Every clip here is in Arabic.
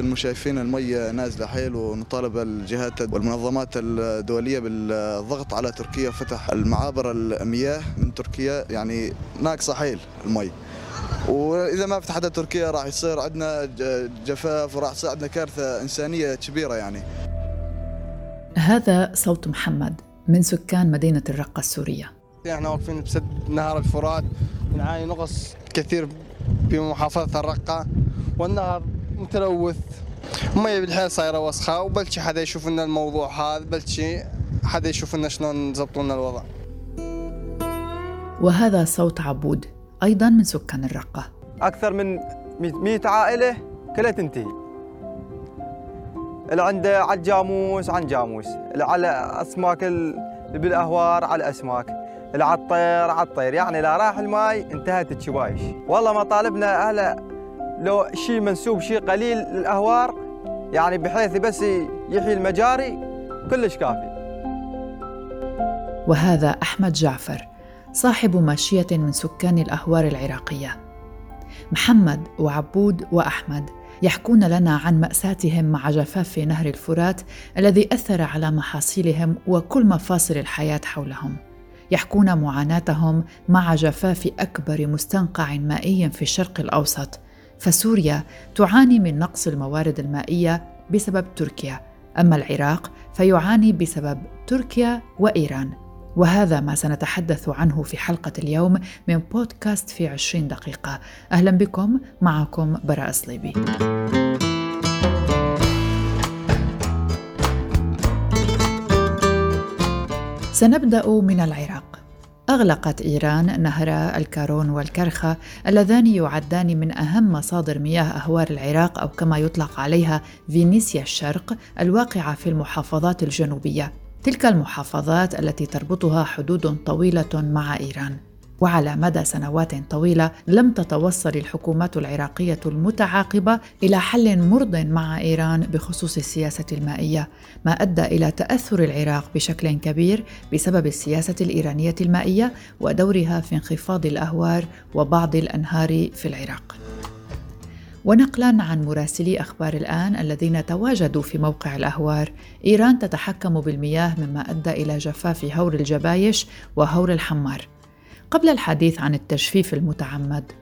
مثل ما شايفين المي نازلة حيل ونطالب الجهات والمنظمات الدولية بالضغط على تركيا فتح المعابر المياه من تركيا. يعني ناقصه حيل المي. وإذا ما فتحتها تركيا راح يصير عندنا جفاف وراح يصير عندنا كارثة إنسانية كبيرة يعني. هذا صوت محمد من سكان مدينة الرقة السورية. إحنا واقفين بسد نهر الفرات نعاني نقص كثير في محافظه الرقة. والنهر متلوث. مية بالحيل صايرة وسخة وبلشي حدا يشوف لنا الموضوع هذا بلشي حدا يشوف لنا شلون نظبطوا لنا الوضع. وهذا صوت عبود أيضا من سكان الرقة. أكثر من 100 عائلة كلها تنتهي. اللي عنده على الجاموس عن جاموس. اللي على أسماك اللي بالأهوار على الأسماك اللي على الطير على الطير. يعني لا راح الماي انتهت الشبايش والله ما طالبنا أهل لو شيء منسوب شيء قليل للأهوار يعني بحيث بس يحيي المجاري كلش كافي. وهذا أحمد جعفر صاحب ماشية من سكان الأهوار العراقية. محمد وعبود وأحمد يحكون لنا عن مأساتهم مع جفاف نهر الفرات الذي أثر على محاصيلهم وكل مفاصل الحياة حولهم. يحكون معاناتهم مع جفاف أكبر مستنقع مائي في الشرق الأوسط فسوريا تعاني من نقص الموارد المائية بسبب تركيا. أما العراق فيعاني بسبب تركيا وإيران. وهذا ما سنتحدث عنه في حلقة اليوم من بودكاست في عشرين دقيقة. أهلا بكم معكم براء صليبي سنبدأ من العراق. أغلقت إيران نهرا الكارون والكرخة اللذان يعدان من أهم مصادر مياه أهوار العراق أو كما يطلق عليها فينيسيا الشرق الواقعة في المحافظات الجنوبية. تلك المحافظات التي تربطها حدود طويلة مع إيران. وعلى مدى سنوات طويلة لم تتوصل الحكومات العراقية المتعاقبة إلى حل مرض مع إيران بخصوص السياسة المائية ما أدى إلى تأثر العراق بشكل كبير بسبب السياسة الإيرانية المائية ودورها في انخفاض الأهوار وبعض الأنهار في العراق. ونقلا عن مراسلي أخبار الآن الذين تواجدوا في موقع الأهوار. إيران تتحكم بالمياه مما أدى إلى جفاف هور الجبايش وهور الحمار. قبل الحديث عن التجفيف المتعمد.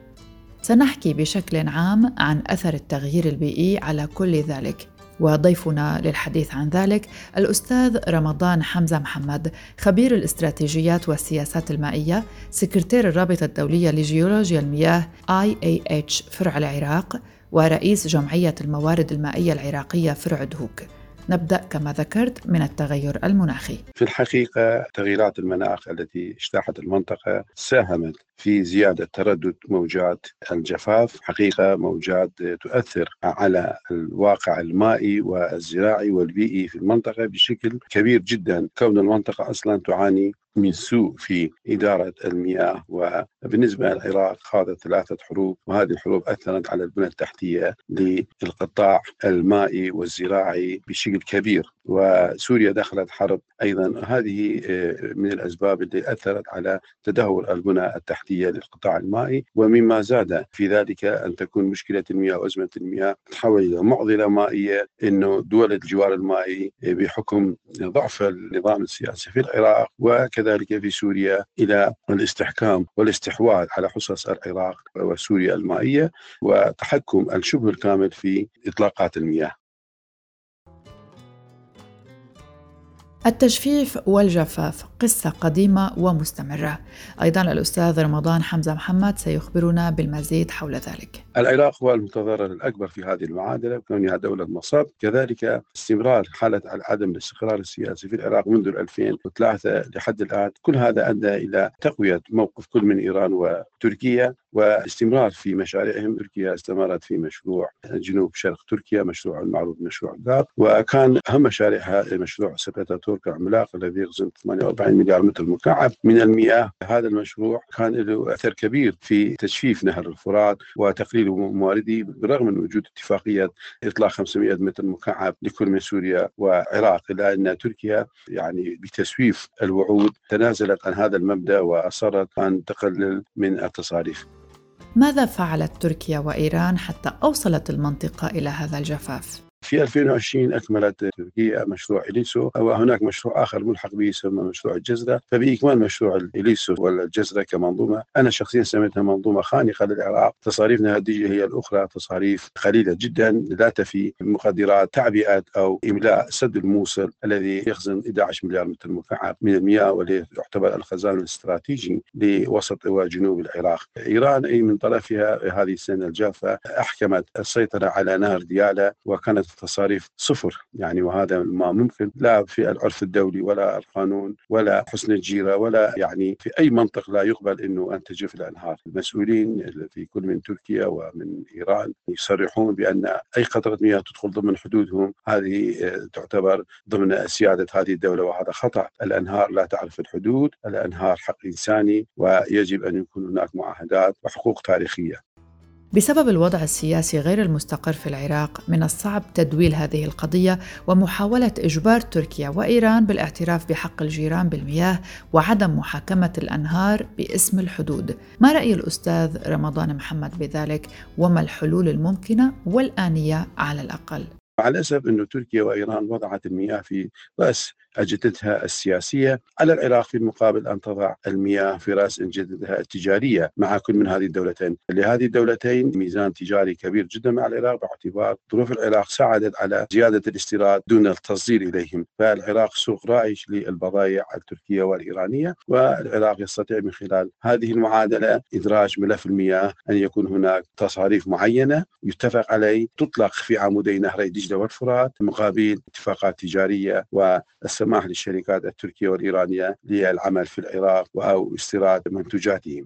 سنحكي بشكل عام عن أثر التغيير البيئي على كل ذلك وضيفنا للحديث عن ذلك الأستاذ رمضان حمزة محمد خبير الاستراتيجيات والسياسات المائية سكرتير الرابطة الدولية لجيولوجيا المياه IAH فرع العراق ورئيس جمعية الموارد المائية العراقية فرع دهوك. نبدأ كما ذكرت من التغير المناخي. في الحقيقة تغييرات المناخ التي اجتاحت المنطقة ساهمت في زيادة تردد موجات الجفاف حقيقة موجات تؤثر على الواقع المائي والزراعي والبيئي في المنطقة بشكل كبير جدا. كون المنطقة أصلا تعاني من سوء في إدارة المياه. وبالنسبة للعراق خاضت ثلاثة حروب وهذه الحروب أثرت على البنى التحتية للقطاع المائي والزراعي بشكل كبير. وسوريا دخلت حرب أيضا. هذه آه، من الأسباب التي أثرت على تدهور البنى التحتية للقطاع المائي. ومما زاد في ذلك أن تكون مشكلة المياه وأزمة المياه تحول إلى معضلة مائية أنه دول الجوار المائي بحكم ضعف النظام السياسي في العراق وكذلك في سوريا إلى الاستحكام والاستحواذ على حصص العراق وسوريا المائية وتحكم الشبه الكامل في إطلاقات المياه. التجفيف والجفاف قصة قديمة ومستمرة. أيضا الأستاذ رمضان حمزة محمد سيخبرنا بالمزيد حول ذلك. العراق هو المتضرر الأكبر في هذه المعادلة كونها دولة مصاب. كذلك استمرار حالة عدم الاستقرار السياسي في العراق منذ 2003 لحد الآن. كل هذا أدى إلى تقوية موقف كل من إيران وتركيا واستمرار في مشاريعهم. تركيا استمرت في مشروع جنوب شرق تركيا مشروع المعروف مشروع غاب وكان أهم مشاريعها مشروع سبتة تورك عملاق الذي يخزن 48 مليار متر مكعب من المياه. هذا المشروع كان له أثر كبير في تجفيف نهر الفرات وتقليل موارده بالرغم من وجود اتفاقية إطلاق 500 متر مكعب لكل من سوريا وعراق. الا أن تركيا يعني بتسويف الوعود تنازلت عن هذا المبدأ وأصرت أن تقلل من التصاريف. ماذا فعلت تركيا وإيران حتى أوصلت المنطقة إلى هذا الجفاف؟ في 2020 أكملت تركيا مشروع إليسو وهناك مشروع آخر ملحق به يسمى مشروع الجزرة فبإكمال مشروع إليسو والجزرة كمنظومة أنا شخصيا سميتها منظومة خانقة للعراق. تصاريفنا هذه هي الأخرى تصاريف قليلة جدا لا تفي مقدرات تعبئة أو إملاء سد الموصل الذي يخزن 11 مليار متر مكعب من المياه والذي يعتبر الخزان الاستراتيجي لوسط وجنوب العراق. إيران أي من طرفها هذه السنة الجافة أحكمت السيطرة على نهر ديالى وكانت التصاريف صفر. يعني وهذا ما ممكن لا في العرف الدولي ولا القانون ولا حسن الجيرة ولا يعني في أي منطق لا يقبل أنه أن تجف الأنهار. المسؤولين في كل من تركيا ومن إيران يصرحون بأن أي قطرة مياه تدخل ضمن حدودهم هذه تعتبر ضمن سيادة هذه الدولة وهذا خطأ. الأنهار لا تعرف الحدود الأنهار حق إنساني ويجب أن يكون هناك معاهدات وحقوق تاريخية. بسبب الوضع السياسي غير المستقر في العراق من الصعب تدويل هذه القضية ومحاولة إجبار تركيا وإيران بالاعتراف بحق الجيران بالمياه وعدم محاكمة الأنهار باسم الحدود. ما رأي الأستاذ رمضان محمد بذلك وما الحلول الممكنة والآنية على الأقل؟ مع الأسف إنه تركيا وإيران وضعت المياه في رأس أجندتها السياسية على العراق في المقابل أن تضع المياه في رأس أجندتها التجارية مع كل من هذه الدولتين. لهذه الدولتين ميزان تجاري كبير جدا مع العراق باعتبار ظروف العراق ساعدت على زيادة الاستيراد دون التصدير إليهم. فالعراق سوق رائج للبضائع التركية والإيرانية والعراق يستطيع من خلال هذه المعادلة إدراج ملف المياه أن يكون هناك تصاريف معينة يتفق عليه تطلق في عمودي نهري دجلة والفرات مقابل اتفاقات تجارية والسماح السماح للشركات التركية والإيرانية للعمل في العراق أو استيراد منتجاتهم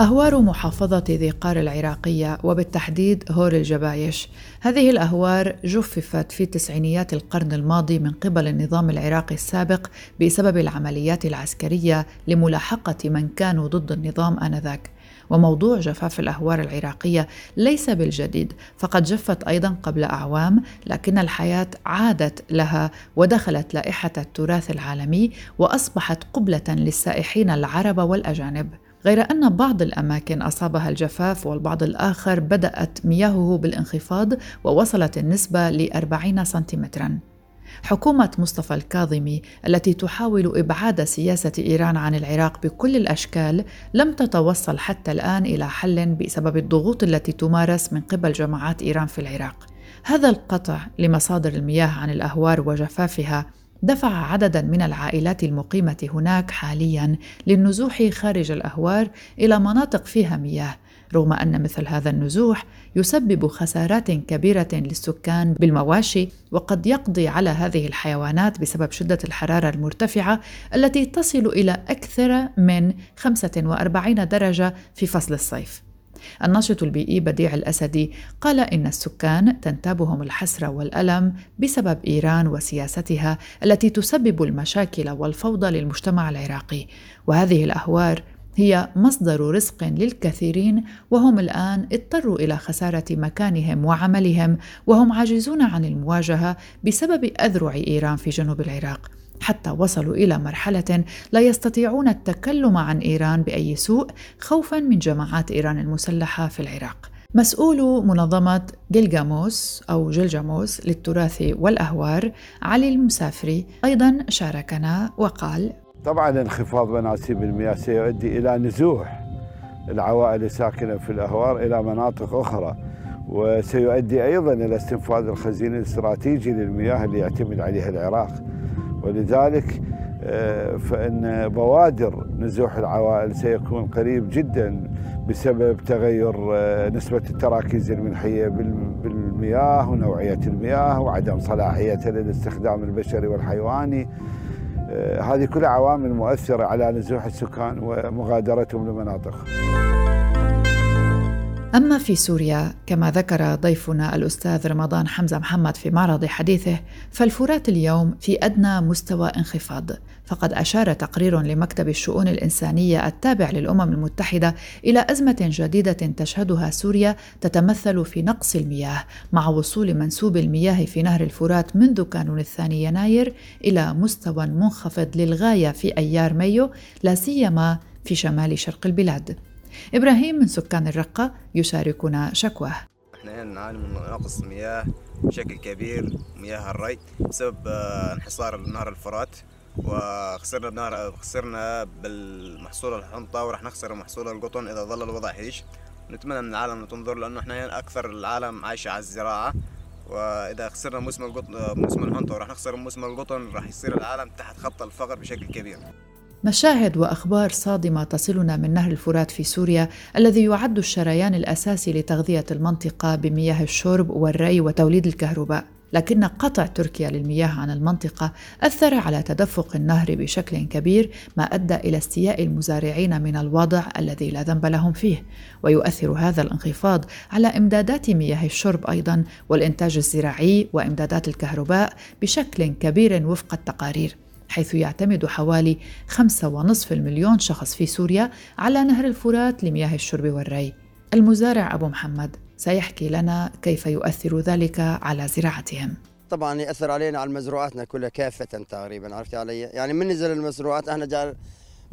أهوار محافظة ذي قار العراقية وبالتحديد هور الجبايش. هذه الأهوار جففت في تسعينيات القرن الماضي من قبل النظام العراقي السابق بسبب العمليات العسكرية لملاحقة من كانوا ضد النظام آنذاك. وموضوع جفاف الأهوار العراقية ليس بالجديد فقد جفت أيضا قبل أعوام لكن الحياة عادت لها ودخلت لائحة التراث العالمي وأصبحت قبلة للسائحين العرب والأجانب. غير أن بعض الأماكن أصابها الجفاف والبعض الآخر بدأت مياهه بالانخفاض ووصلت النسبة لأربعين سنتيمتراً. حكومة مصطفى الكاظمي التي تحاول إبعاد سياسة إيران عن العراق بكل الأشكال لم تتوصل حتى الآن إلى حل بسبب الضغوط التي تمارس من قبل جماعات إيران في العراق. هذا القطع لمصادر المياه عن الأهوار وجفافها دفع عددا من العائلات المقيمة هناك حاليا للنزوح خارج الأهوار إلى مناطق فيها مياه رغم أن مثل هذا النزوح يسبب خسارات كبيرة للسكان بالمواشي وقد يقضي على هذه الحيوانات بسبب شدة الحرارة المرتفعة التي تصل إلى أكثر من 45 درجة في فصل الصيف. الناشط البيئي بديع الأسدي قال إن السكان تنتابهم الحسرة والألم بسبب إيران وسياستها التي تسبب المشاكل والفوضى للمجتمع العراقي وهذه الأهوار هي مصدر رزق للكثيرين وهم الآن اضطروا إلى خسارة مكانهم وعملهم وهم عاجزون عن المواجهة بسبب أذرع إيران في جنوب العراق. حتى وصلوا إلى مرحلة لا يستطيعون التكلم عن إيران بأي سوء خوفا من جماعات إيران المسلحة في العراق. مسؤول منظمة جلجاموس أو جلجاموس للتراث والأهوار علي المسافري أيضا شاركنا وقال طبعا انخفاض مناسيب المياه سيؤدي إلى نزوح العوائل الساكنة في الأهوار إلى مناطق أخرى وسيؤدي أيضا إلى استنفاذ الخزين الاستراتيجي للمياه اللي يعتمد عليها العراق. ولذلك آه، فإن بوادر نزوح العوائل سيكون قريب جدا بسبب تغير آه، نسبة التراكيز الملحية بالمياه ونوعية المياه وعدم صلاحيتها للاستخدام البشري والحيواني. هذه كلها عوامل مؤثرة على نزوح السكان ومغادرتهم لمناطق. أما في سوريا كما ذكر ضيفنا الأستاذ رمضان حمزة محمد في معرض حديثه فالفرات اليوم في أدنى مستوى انخفاض فقد أشار تقرير لمكتب الشؤون الإنسانية التابع للأمم المتحدة إلى أزمة جديدة تشهدها سوريا تتمثل في نقص المياه مع وصول منسوب المياه في نهر الفرات منذ كانون الثاني يناير إلى مستوى منخفض للغاية في أيار مايو لا سيما في شمال شرق البلاد. إبراهيم من سكان الرقة يشاركنا شكواه. إحنا نعاني من نقص مياه بشكل كبير مياه الري بسبب آه، انحصار نهر الفرات وخسرنا بنهر خسرنا بالمحصول الحنطة وراح نخسر محصول القطن إذا ظل الوضع هيش نتمنى من العالم تنظر لأنه إحنا أكثر العالم عايشة على الزراعة. وإذا خسرنا موسم القطن موسم الحنطة وراح نخسر موسم القطن راح يصير العالم تحت خط الفقر بشكل كبير. مشاهد وأخبار صادمة تصلنا من نهر الفرات في سوريا الذي يعد الشريان الأساسي لتغذية المنطقة بمياه الشرب والري وتوليد الكهرباء. لكن قطع تركيا للمياه عن المنطقة أثر على تدفق النهر بشكل كبير ما أدى إلى استياء المزارعين من الوضع الذي لا ذنب لهم فيه. ويؤثر هذا الانخفاض على إمدادات مياه الشرب أيضا والإنتاج الزراعي وإمدادات الكهرباء بشكل كبير وفق التقارير. حيث يعتمد حوالي خمسة ونصف المليون شخص في سوريا على نهر الفرات لمياه الشرب والري. المزارع أبو محمد سيحكي لنا كيف يؤثر ذلك على زراعتهم. طبعا يأثر علينا على مزروعاتنا كلها كافة تقريبا عرفت علي؟ يعني من نزل المزروعات إحنا جال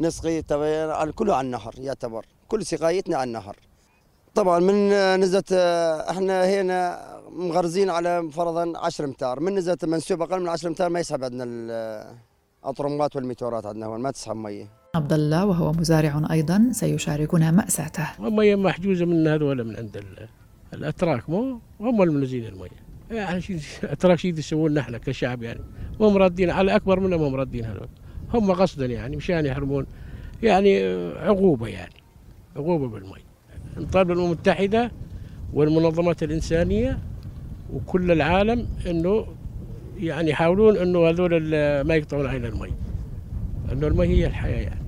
نسقي كله على النهر يعتبر كل سقايتنا على النهر. طبعا من نزلت إحنا هنا مغرزين على فرضا 10 امتار من نزلت منسوب أقل من 10 امتار ما يسحب عندنا الاطرمات والميتورات عندنا هون ما تسحب مية. عبد الله وهو مزارع أيضا سيشاركنا مأساته. المية محجوزة من هذول من عند الأتراك مو هم المنزلين المية. يعني شيء اتراك شيء يسوون إحنا كشعب يعني. مو مرادين على أكبر منا مو مرادين هذول. هم قصدا يعني مشان يحرمون يعني عقوبة يعني عقوبة بالمي نطالب الأمم المتحدة والمنظمات الإنسانية وكل العالم إنه يعني يحاولون إنه هذول ما يقطعون علينا المي. إنه المي هي الحياة يعني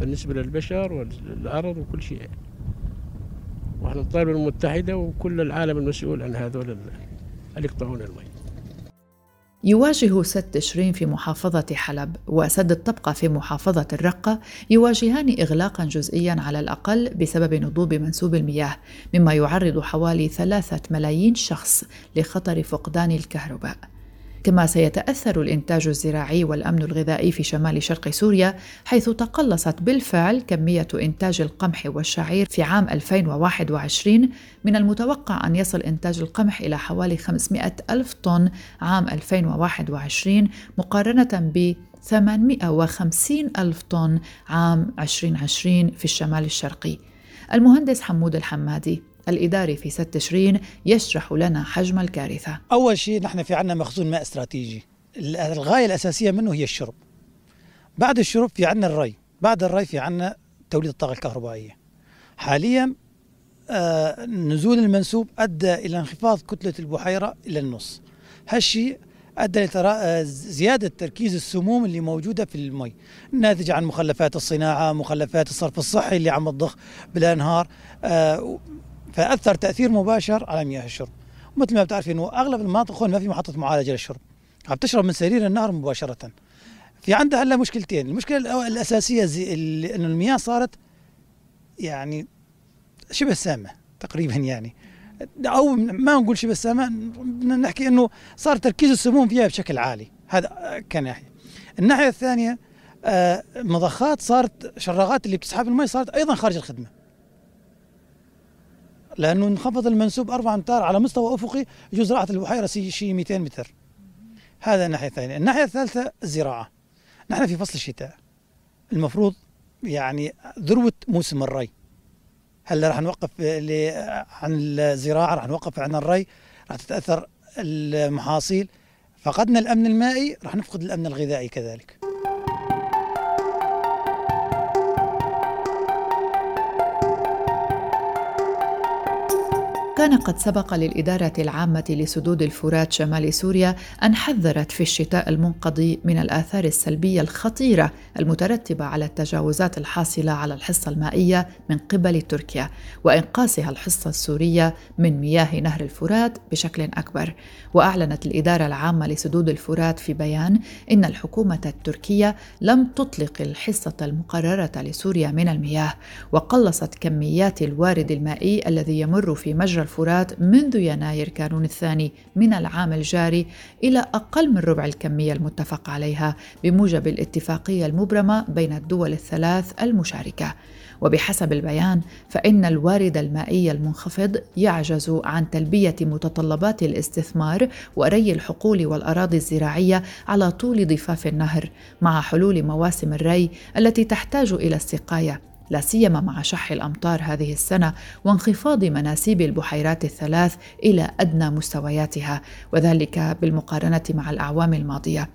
بالنسبة للبشر والأرض وكل شيء يعني. وإحنا نطالب المتحدة وكل العالم المسؤول عن هذول اللي يقطعون المي. يواجه سد تشرين في محافظة حلب وسد الطبقة في محافظة الرقة يواجهان إغلاقا جزئيا على الأقل بسبب نضوب منسوب المياه مما يعرض حوالي ثلاثة ملايين شخص لخطر فقدان الكهرباء. كما سيتأثر الإنتاج الزراعي والأمن الغذائي في شمال شرق سوريا حيث تقلصت بالفعل كمية إنتاج القمح والشعير في عام 2021 من المتوقع أن يصل إنتاج القمح إلى حوالي 500 ألف طن عام 2021 مقارنة ب 850 ألف طن عام 2020 في الشمال الشرقي. المهندس حمود الحمادي الإداري في ست تشرين يشرح لنا حجم الكارثة. أول شيء نحن في عنا مخزون ماء استراتيجي. الغاية الأساسية منه هي الشرب. بعد الشرب في عنا الري. بعد الري في عنا توليد الطاقة الكهربائية. حاليا آه نزول المنسوب أدى إلى انخفاض كتلة البحيرة إلى النص. هالشيء أدى إلى زيادة تركيز السموم اللي موجودة في المي. ناتجه عن مخلفات الصناعة مخلفات الصرف الصحي اللي عم تضخ بالأنهار آه فأثر تأثير مباشر على مياه الشرب. مثل ما بتعرفين إنه أغلب المناطق هون ما في محطة معالجة للشرب. عم تشرب من سرير النهر مباشرة. في عندها هلا مشكلتين. المشكلة الأساسية زي إنه المياه صارت يعني شبه سامة تقريبا يعني. أو ما نقول شبه سامة بدنا نحكي إنه صار تركيز السموم فيها بشكل عالي. هذا كناحية. الناحية الثانية آه مضخات صارت شراغات اللي بتسحب المي صارت أيضا خارج الخدمة. لأنه انخفض المنسوب 4 أمتار على مستوى أفقي يجوز راحة البحيرة شيء 200 متر. هذا الناحية الثانية. الناحية الثالثة الزراعة. نحن في فصل الشتاء. المفروض يعني ذروة موسم الري. هلا راح نوقف عن الزراعة؟ راح نوقف عن الري؟ راح تتأثر المحاصيل؟ فقدنا الأمن المائي راح نفقد الأمن الغذائي كذلك. كان قد سبق للإدارة العامة لسدود الفرات شمال سوريا أن حذرت في الشتاء المنقضي من الآثار السلبية الخطيرة المترتبة على التجاوزات الحاصلة على الحصة المائية من قبل تركيا وإنقاصها الحصة السورية من مياه نهر الفرات بشكل أكبر. وأعلنت الإدارة العامة لسدود الفرات في بيان إن الحكومة التركية لم تطلق الحصة المقررة لسوريا من المياه وقلصت كميات الوارد المائي الذي يمر في مجرى الفرات منذ يناير كانون الثاني من العام الجاري إلى أقل من ربع الكمية المتفق عليها بموجب الاتفاقية المبرمة بين الدول الثلاث المشاركة. وبحسب البيان فإن الوارد المائي المنخفض يعجز عن تلبية متطلبات الاستثمار وري الحقول والأراضي الزراعية على طول ضفاف النهر مع حلول مواسم الري التي تحتاج إلى السقاية. لا سيما مع شح الأمطار هذه السنة وانخفاض مناسيب البحيرات الثلاث إلى أدنى مستوياتها وذلك بالمقارنة مع الأعوام الماضية.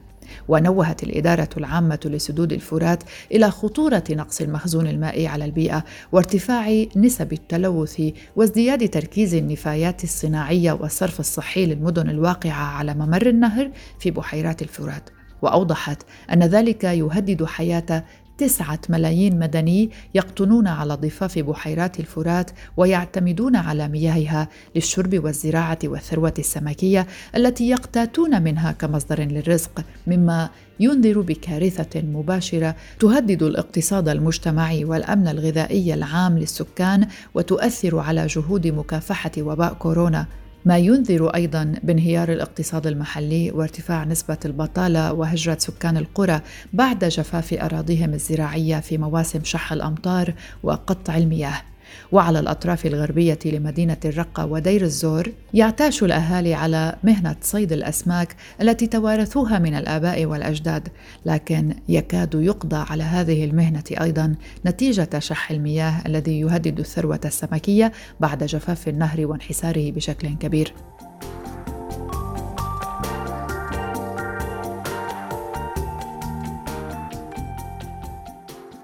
ونوهت الإدارة العامة لسدود الفرات إلى خطورة نقص المخزون المائي على البيئة وارتفاع نسب التلوث وازدياد تركيز النفايات الصناعية والصرف الصحي للمدن الواقعة على ممر النهر في بحيرات الفرات. وأوضحت أن ذلك يهدد حياة تسعة ملايين مدني يقطنون على ضفاف بحيرات الفرات ويعتمدون على مياهها للشرب والزراعة والثروة السمكية التي يقتاتون منها كمصدر للرزق مما ينذر بكارثة مباشرة تهدد الاقتصاد المجتمعي والأمن الغذائي العام للسكان وتؤثر على جهود مكافحة وباء كورونا. ما ينذر أيضا بانهيار الاقتصاد المحلي وارتفاع نسبة البطالة وهجرة سكان القرى بعد جفاف أراضيهم الزراعية في مواسم شح الأمطار وقطع المياه. وعلى الأطراف الغربية لمدينة الرقة ودير الزور يعتاش الأهالي على مهنة صيد الأسماك التي توارثوها من الآباء والأجداد. لكن يكاد يقضى على هذه المهنة أيضا نتيجة شح المياه الذي يهدد الثروة السمكية بعد جفاف النهر وانحساره بشكل كبير.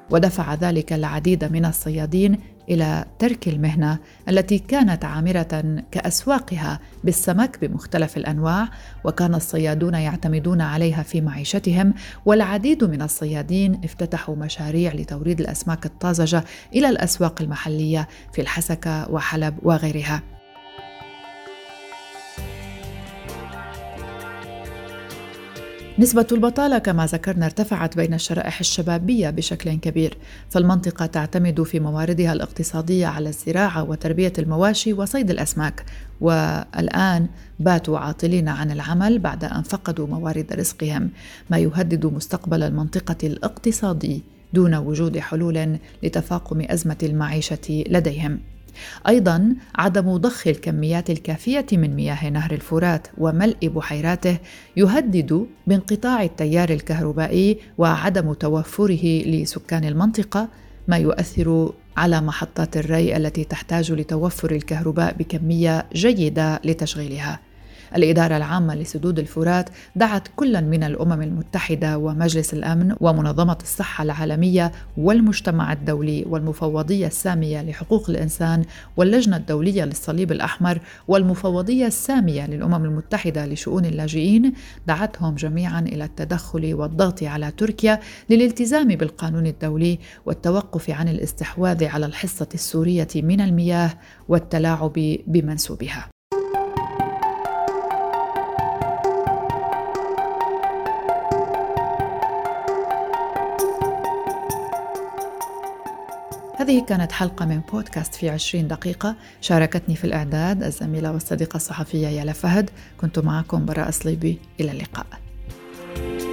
ودفع ذلك العديد من الصيادين إلى ترك المهنة التي كانت عامرة كأسواقها بالسمك بمختلف الأنواع وكان الصيادون يعتمدون عليها في معيشتهم والعديد من الصيادين افتتحوا مشاريع لتوريد الأسماك الطازجة إلى الأسواق المحلية في الحسكة وحلب وغيرها. نسبة البطالة كما ذكرنا ارتفعت بين الشرائح الشبابية بشكل كبير، فالمنطقة تعتمد في مواردها الاقتصادية على الزراعة وتربية المواشي وصيد الأسماك، والآن باتوا عاطلين عن العمل بعد أن فقدوا موارد رزقهم، ما يهدد مستقبل المنطقة الاقتصادي دون وجود حلول لتفاقم أزمة المعيشة لديهم. أيضا عدم ضخ الكميات الكافية من مياه نهر الفرات وملء بحيراته يهدد بانقطاع التيار الكهربائي وعدم توفره لسكان المنطقة ما يؤثر على محطات الري التي تحتاج لتوفر الكهرباء بكمية جيدة لتشغيلها. الإدارة العامة لسدود الفرات دعت كلا من الأمم المتحدة ومجلس الأمن ومنظمة الصحة العالمية والمجتمع الدولي والمفوضية السامية لحقوق الإنسان واللجنة الدولية للصليب الأحمر والمفوضية السامية للأمم المتحدة لشؤون اللاجئين دعتهم جميعا إلى التدخل والضغط على تركيا للالتزام بالقانون الدولي والتوقف عن الاستحواذ على الحصة السورية من المياه والتلاعب بمنسوبها. هذه كانت حلقة من بودكاست في عشرين دقيقة. شاركتني في الإعداد الزميلة والصديقة الصحفية يالا فهد. كنت معكم براء صليبي. إلى اللقاء. thank you